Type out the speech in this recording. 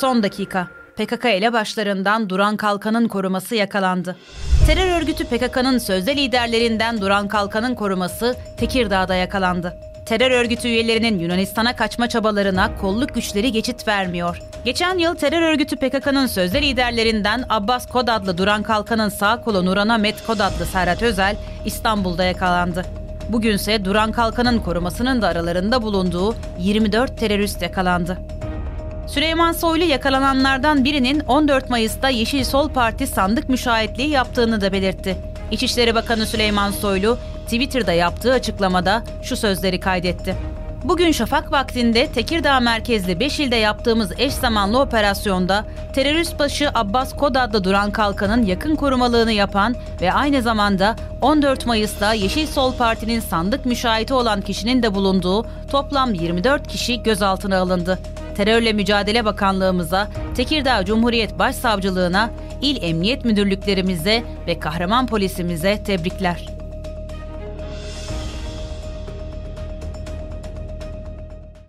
Son dakika. PKK elebaşlarından Duran Kalkan'ın koruması yakalandı. Terör örgütü PKK'nın sözde liderlerinden Duran Kalkan'ın koruması Tekirdağ'da yakalandı. Terör örgütü üyelerinin Yunanistan'a kaçma çabalarına kolluk güçleri geçit vermiyor. Geçen yıl terör örgütü PKK'nın sözde liderlerinden Abbas Kod adlı Duran Kalkan'ın sağ kolu Nuran Ahmet Kod adlı Serhat Özel İstanbul'da yakalandı. Bugünse Duran Kalkan'ın korumasının da aralarında bulunduğu 24 terörist yakalandı. Süleyman Soylu yakalananlardan birinin 14 Mayıs'ta Yeşil Sol Parti sandık müşahitliği yaptığını da belirtti. İçişleri Bakanı Süleyman Soylu Twitter'da yaptığı açıklamada şu sözleri kaydetti. Bugün şafak vaktinde Tekirdağ merkezli 5 ilde yaptığımız eş zamanlı operasyonda terörist başı Abbas Kod adlı Duran Kalkan'ın yakın korumalığını yapan ve aynı zamanda 14 Mayıs'ta Yeşil Sol Parti'nin sandık müşahiti olan kişinin de bulunduğu toplam 24 kişi gözaltına alındı. Terörle Mücadele Bakanlığımıza, Tekirdağ Cumhuriyet Başsavcılığına, İl Emniyet Müdürlüklerimize ve kahraman polisimize tebrikler.